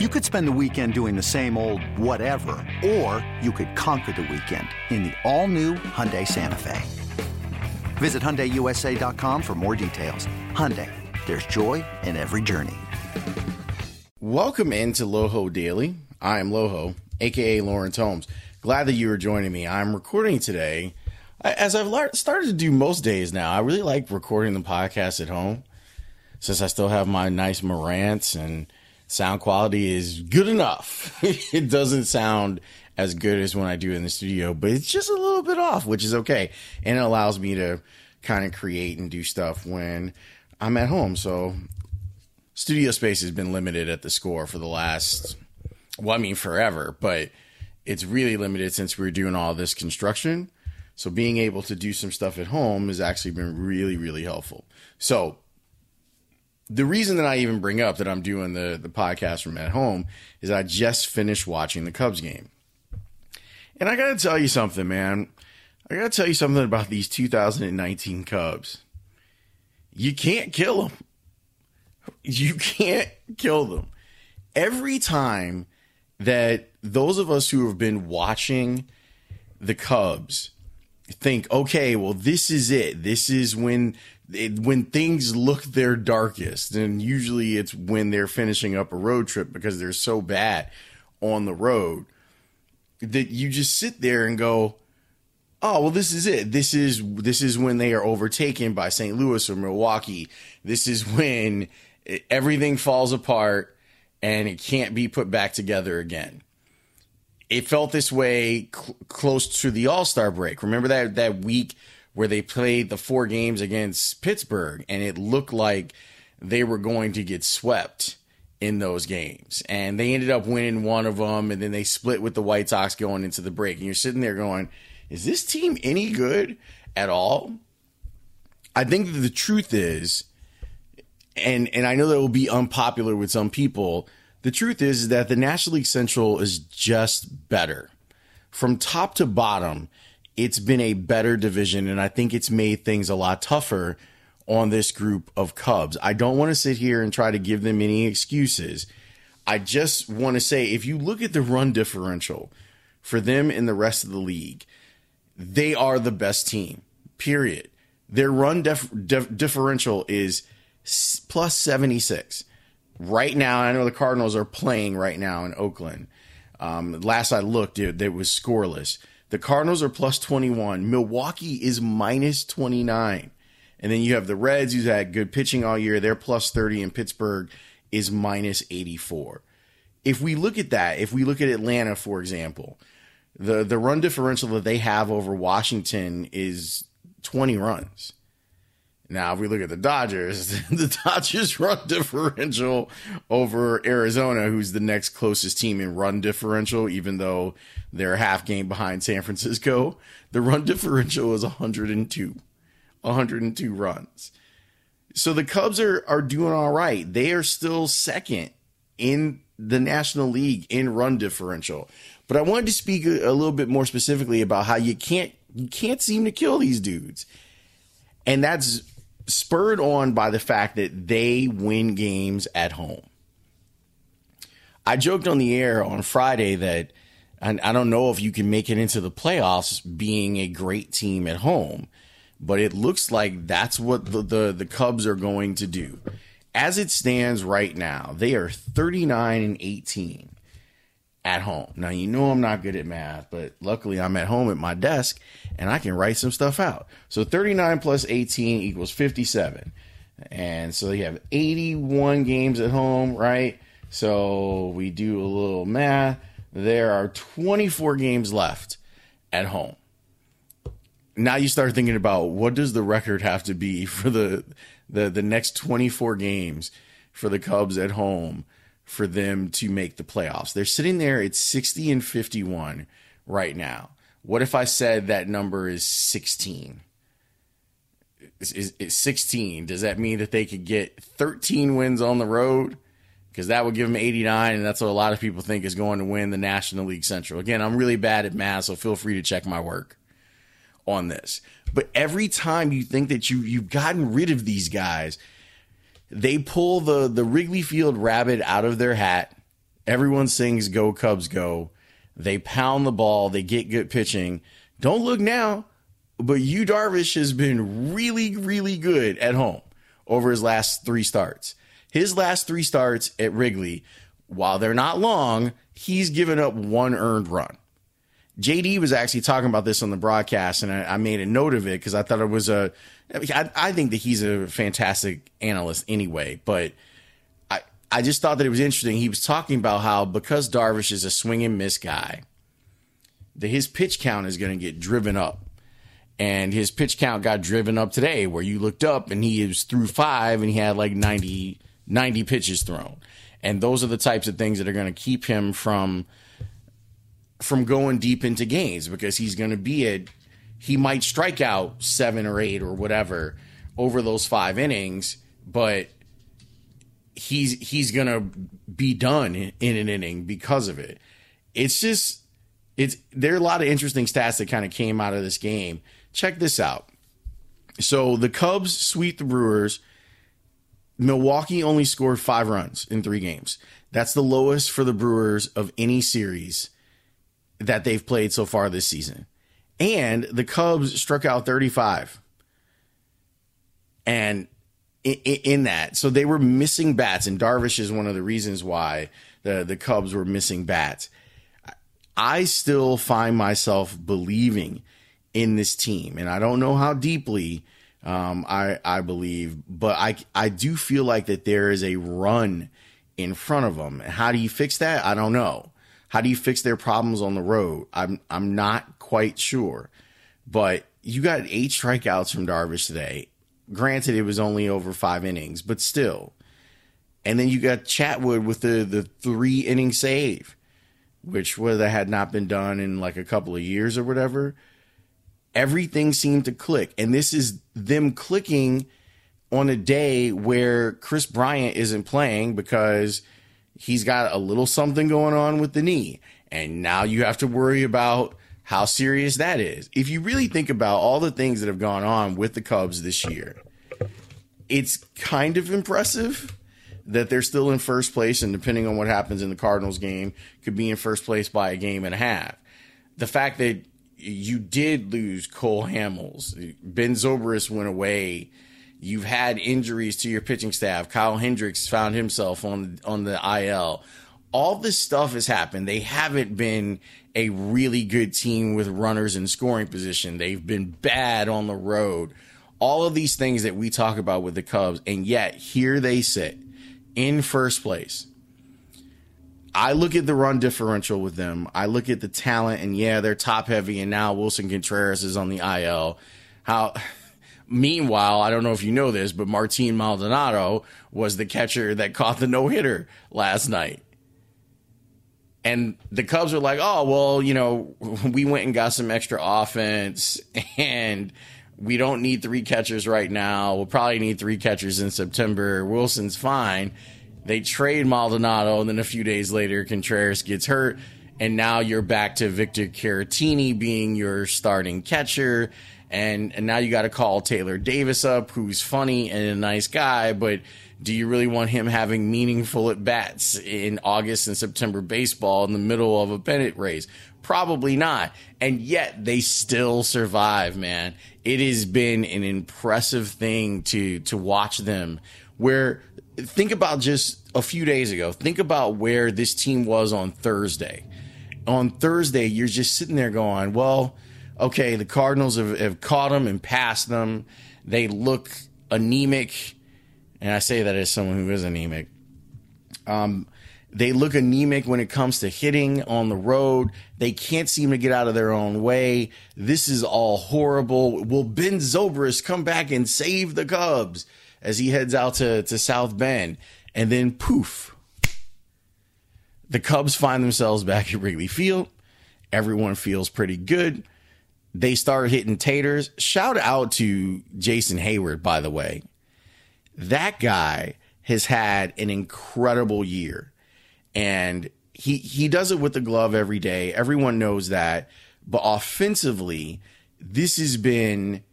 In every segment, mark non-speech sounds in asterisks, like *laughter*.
You could spend the weekend doing the same old whatever, or you could conquer the weekend in the all-new Hyundai Santa Fe. Visit HyundaiUSA.com for more details. Hyundai, there's joy in every journey. Welcome into Loho Daily. I am Loho, aka Lawrence Holmes. Glad that you are joining me. I'm recording today. As I've started to do most days now, I really like recording the podcast at home since I still have my nice Marantz and sound quality is good enough. *laughs* it doesn't sound as good as when I do in the studio, but it's just a little bit off, which is okay. And it allows me to kind of create and do stuff when I'm at home. So studio space has been limited at the score for the last, well, I mean, forever, but it's really limited since we are doing all this construction. So being able to do some stuff at home has actually been really, really helpful. So the reason that I even bring up that I'm doing the the podcast from at home is I just finished watching the Cubs game. And I got to tell you something, man. I got to tell you something about these 2019 Cubs. You can't kill them. You can't kill them. Every time that those of us who have been watching the Cubs think, okay, well, this is it. This is when it, when things look their darkest, and usually it's when they're finishing up a road trip because they're so bad on the road that you just sit there and go, "Oh, well, this is it. This is this is when they are overtaken by St. Louis or Milwaukee. This is *laughs* when everything falls apart and it can't be put back together again." It felt this way cl- close to the All Star break. Remember that that week where they played the four games against Pittsburgh and it looked like they were going to get swept in those games. And they ended up winning one of them and then they split with the White Sox going into the break. And you're sitting there going, is this team any good at all? I think that the truth is, and and I know that will be unpopular with some people. The truth is, that the National League Central is just better. From top to bottom, it's been a better division, and I think it's made things a lot tougher on this group of Cubs. I don't want to sit here and try to give them any excuses. I just want to say if you look at the run differential for them and the rest of the league, they are the best team, period. Their run def- def- differential is plus 76. Right now, I know the Cardinals are playing right now in Oakland. Um, last I looked, it, it was scoreless. The Cardinals are plus 21. Milwaukee is minus 29. And then you have the Reds, who's had good pitching all year. They're plus 30, and Pittsburgh is minus 84. If we look at that, if we look at Atlanta, for example, the, the run differential that they have over Washington is 20 runs. Now, if we look at the Dodgers, *laughs* the Dodgers run differential over Arizona, who's the next closest team in run differential, even though they're half game behind San Francisco. The run differential is 102, 102 runs. So the Cubs are, are doing all right. They are still second in the National League in run differential. But I wanted to speak a, a little bit more specifically about how you can't you can't seem to kill these dudes. And that's spurred on by the fact that they win games at home. I joked on the air on Friday that I don't know if you can make it into the playoffs being a great team at home, but it looks like that's what the, the, the Cubs are going to do. As it stands right now, they are 39 and 18 at home. Now, you know I'm not good at math, but luckily I'm at home at my desk and I can write some stuff out. So 39 plus 18 equals 57. And so you have 81 games at home, right? So we do a little math. There are 24 games left at home. Now you start thinking about what does the record have to be *laughs* for the the the next 24 games for the Cubs at home for them to make the playoffs. They're sitting there at 60 and 51 right now. What if I said that number is 16? Is, is, is 16. Does that mean that they could get 13 wins on the road? Because that would give them 89, and that's what a lot of people think is going to win the National League Central. Again, I'm really bad at math, so feel free to check my work on this. But every time you think that you you've gotten rid of these guys, they pull the the Wrigley Field rabbit out of their hat Everyone sings Go Cubs Go. They pound the ball, they get good pitching. Don't look now, but Yu Darvish has been really, really good at home over his last three starts. His last three starts at Wrigley, while they're not long, he's given up one earned run. JD was actually talking about this on the broadcast, and I, I made a note of it because I thought it was a. I, I think that he's a fantastic analyst anyway, but I I just thought that it was interesting. He was talking about how because Darvish is a swing and miss guy, that his pitch count is going to get driven up. And his pitch count got driven up today, where you looked up and he was through five and he had like 90, 90 pitches thrown. And those are the types of things that are going to keep him from from going deep into games because he's going to be at he might strike out seven or eight or whatever over those five innings, but he's he's going to be done in, an inning because of it. It's just it's there are a lot of interesting stats that kind of came out of this game. Check this out. So the Cubs sweep the Brewers. Milwaukee only scored five runs in three games. That's the lowest for the Brewers of any series that they've played so far this season. And the Cubs struck out 35. And in, that, so they were missing bats, and Darvish is one of the reasons why the, the Cubs were missing bats. I still find myself believing in this team, and I don't know how deeply um, I I believe, but I I do feel like that there is a run in front of them. How do you fix that? I don't know. How do you fix their problems on the road? I'm I'm not quite sure. But you got eight strikeouts from Darvish today. Granted, it was only over five innings, but still. And then you got Chatwood with the the three inning save, which whether had not been done in like a couple of years or whatever. Everything seemed to click, and this is them clicking on a day where Kris Bryant isn't playing because he's got a little something going on with the knee. And now you have to worry about how serious that is. If you really think about all the things that have gone on with the Cubs this year, it's kind of impressive that they're still in first place and depending on what happens in the Cardinals game could be in first place by a game and a half. The fact that you did lose Cole Hamels, Ben Zobrist went away You've had injuries to your pitching staff. Kyle Hendricks found himself on on the IL. All this stuff has happened. They haven't been a really good team with runners in scoring position. They've been bad on the road. All of these things that we talk about with the Cubs, and yet here they sit in first place. I look at the run differential with them. I look at the talent, and yeah, they're top heavy, and now Willson Contreras is on the IL. How Meanwhile, I don't know if you know this, but Martin Maldonado was the catcher that caught the no hitter last night. And the Cubs were like, oh, well, you know, we went and got some extra offense and we don't need three catchers right now. We'll probably need three catchers in September. Willson's fine. They trade Maldonado, and then a few days later, Contreras gets hurt. And now you're back to Victor Caratini being your starting catcher and and now you got to call Taylor Davis up, who's funny and a nice guy, but do you really want him having meaningful at bats in August and September baseball in the middle of a pennant race? Probably not. And yet they still survive, man. It has been an impressive thing to to watch them. Where think about just a few days ago. Think about where this team was on Thursday. On Thursday, you're just sitting there going, well okay, the Cardinals have, have caught them and passed them. They look anemic, and I say that as someone who is anemic. Um, they look anemic when it comes to hitting on the road. They can't seem to get out of their own way. This is all horrible. Will Ben Zobrist come back and save the Cubs as he heads out to, to South Bend? And then poof, the Cubs find themselves back at Wrigley Field. Everyone feels pretty good they start hitting taters. Shout out to Jason Heyward, by the way. That guy has had an incredible year. And he he does it with the glove every day. Everyone knows that. But offensively, this has been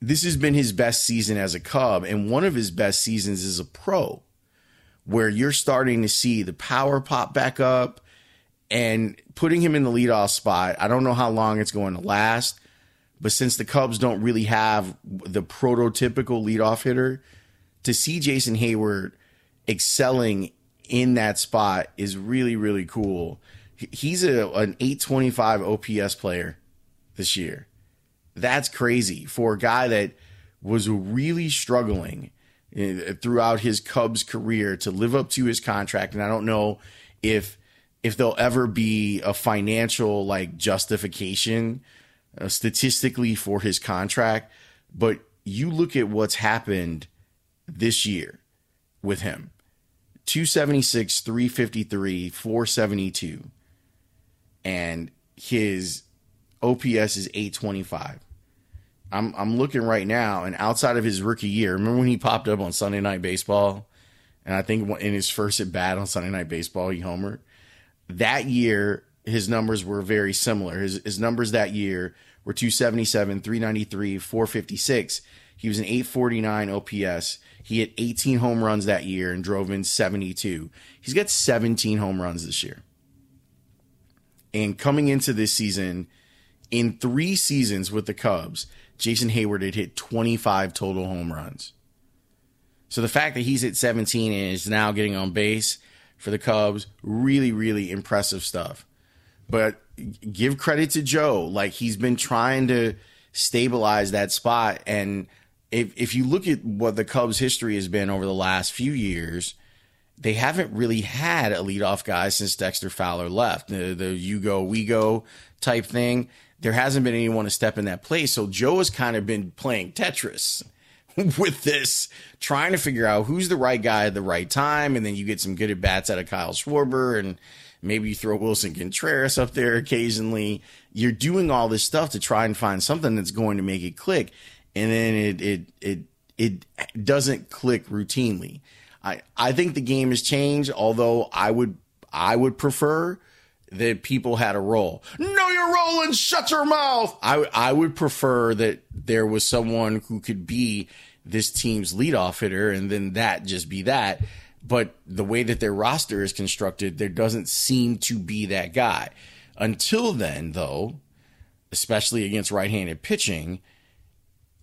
this has been his best season as a Cub and one of his best seasons as a pro. where you're starting to see the power pop back up and putting him in the leadoff spot. I don't know how long it's going to last, but since the Cubs don't really have the prototypical leadoff hitter, to see Jason Heyward excelling in that spot is really, really cool. He's a, an 825 OPS player this year. That's crazy for a guy that was really struggling eh, throughout his Cubs career to live up to his contract. And I don't know if if there'll ever be a financial like justification uh, statistically for his contract, but you look at what's happened this year with him. 276, 353, 472. And his OPS is 825. I'm I'm looking right now, and outside of his rookie year, remember when he popped up on Sunday Night Baseball, and I think in his first at bat on Sunday Night Baseball, he homered. That year, his numbers were very similar. His his numbers that year were 277, 393, 456. He was an 849 OPS. He hit 18 home runs that year and drove in 72. He's got 17 home runs this year. And coming into this season, in three seasons with the Cubs, Jason Heyward had hit 25 total home runs. So the fact that he's at 17 and is now getting on base for the Cubs, really, really impressive stuff. But give credit to Joe. Like he's been trying to stabilize that spot. And if, if you look at what the Cubs' history has been over the last few years, they haven't really had a leadoff guy since Dexter Fowler left. The, the you go, we go type thing there hasn't been anyone to step in that place. So Joe has kind of been playing Tetris *laughs* with this, trying to figure out who's the right guy at the right time. And then you get some good at bats out of Kyle Schwarber and maybe you throw Willson Contreras up there occasionally. You're doing all this stuff to try and find something that's going to make it click. And then it, it, it, it doesn't click routinely. I, I think the game has changed, although I would, I would prefer that people had a role. No, you're rolling. Shut your mouth. I I would prefer that there was someone who could be this team's leadoff hitter, and then that just be that. But the way that their roster is constructed, there doesn't seem to be that guy. Until then, though, especially against right-handed pitching,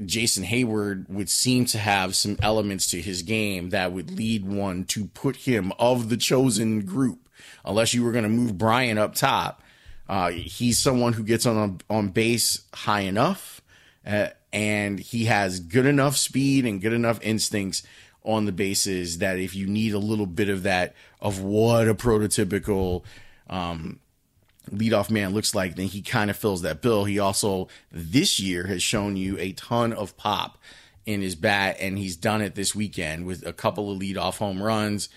Jason Heyward would seem to have some elements to his game that would lead one to put him of the chosen group unless you were going to move Brian up top. Uh, he's someone who gets on on base high enough, uh, and he has good enough speed and good enough instincts on the bases that if you need a little bit of that of what a prototypical um, leadoff man looks like, then he kind of fills that bill. He also this year has shown you a ton of pop in his bat, and he's done it this weekend with a couple of leadoff home runs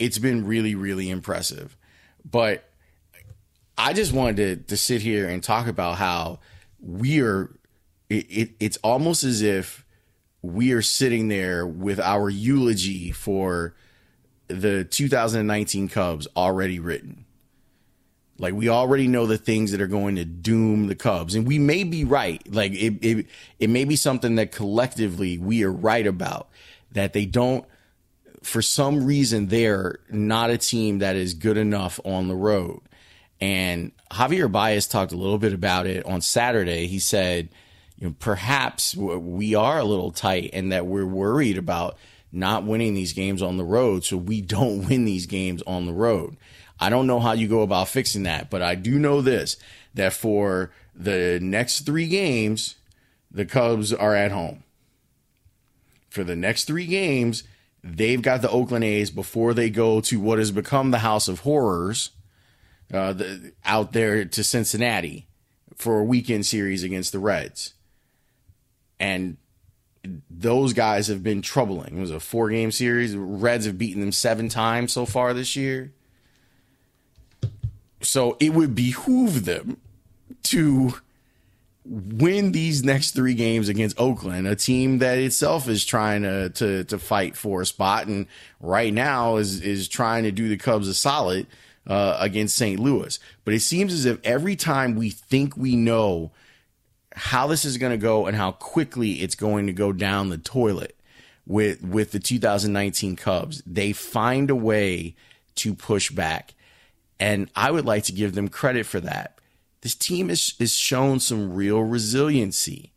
it's been really, really impressive. But I just wanted to, to sit here and talk about how we are, it, it, it's almost as if we are sitting there with our eulogy for the 2019 Cubs already written. Like we already know the things that are going to doom the Cubs, and we may be right. Like it, it, it may be something that collectively we are right about that they don't for some reason they're not a team that is good enough on the road. And Javier Baez talked a little bit about it on Saturday. He said, you know, perhaps we are a little tight and that we're worried about not winning these games on the road. So we don't *laughs* win these games on the road. I don't know how you go about fixing that, but I do know this that for the next three games, the Cubs are at home. For the next three games, They've got the Oakland A's before they go to what has become the House of Horrors uh, the, out there to Cincinnati for a weekend series against the Reds. And those guys have been troubling. It was a four game series. Reds have beaten them seven times so far this year. So it would behoove them to win these next three games against Oakland, a team that itself is trying to to to fight for a spot, and right now is is trying to do the Cubs a solid uh, against St. Louis. But it seems as if every time we think we know how this is going to go and how quickly it's going to go down the toilet, with with the 2019 Cubs. They find a way to push back. And I would like to give them credit for that. This team has, has shown some real resiliency.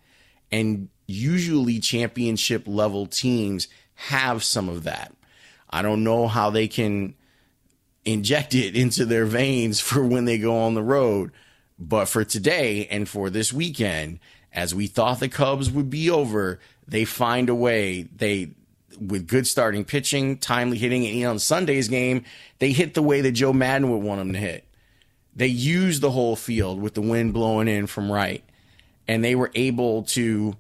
And usually championship level teams have some of that. I don't know how they can inject it *laughs* into their veins for when they go on the road. But for today and for this weekend, as we thought the Cubs would be over, they find a way. They, with good starting pitching, timely hitting, and on Sunday's game, they hit the way that Joe Maddon would want them to hit. They used the whole field with the wind blowing in from right, and they were able to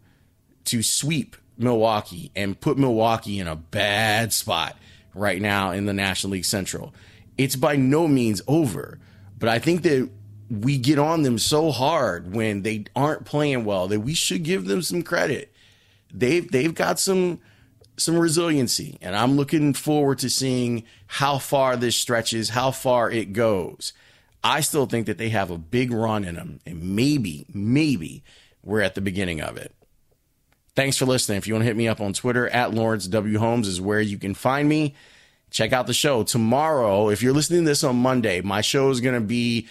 to sweep Milwaukee and put Milwaukee in a bad spot right now in the National League Central. It's by no means over, but I think that we get on them so hard when they aren't playing well that we should give them some credit. They've they've got some some resiliency, and I'm looking forward to seeing how far this stretches, how far it goes. I still think that they have a big run in them, and maybe, maybe we're at the beginning of it. Thanks for listening. If you want to hit me up on Twitter, at Lawrence W. Holmes is where you can find me. Check out the show tomorrow. If you're listening to this on Monday, my show is going to be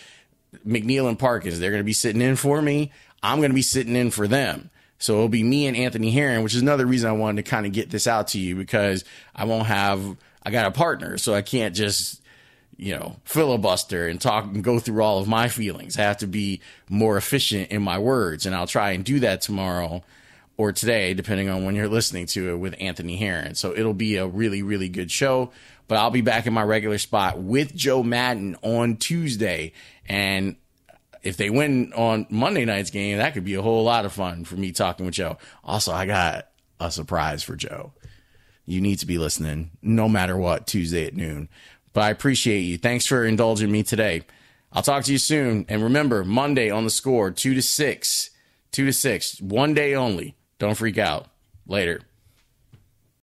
McNeil and Parkins. They're going to be sitting in for me. I'm going to be sitting in for them. So it'll be me and Anthony Herron, which is another reason I wanted to kind of get this out to you because I won't have, I got a partner, so I can't just, you know, filibuster and talk and go through all of my feelings. I have to be more efficient in my words, and I'll try and do that tomorrow or today, depending on when you're listening to it with Anthony Herron. So it'll be a really, really good show. But I'll be back in my regular spot with Joe Maddon on Tuesday. And if they win on Monday night's game, that could be a whole lot of fun for me talking with Joe. Also, I got a surprise for Joe. You need to be listening no matter what Tuesday at noon. But I appreciate you. Thanks for indulging me today. I'll talk to you soon. And remember, Monday on the score, two to six, two to six, one day only. Don't freak out. Later.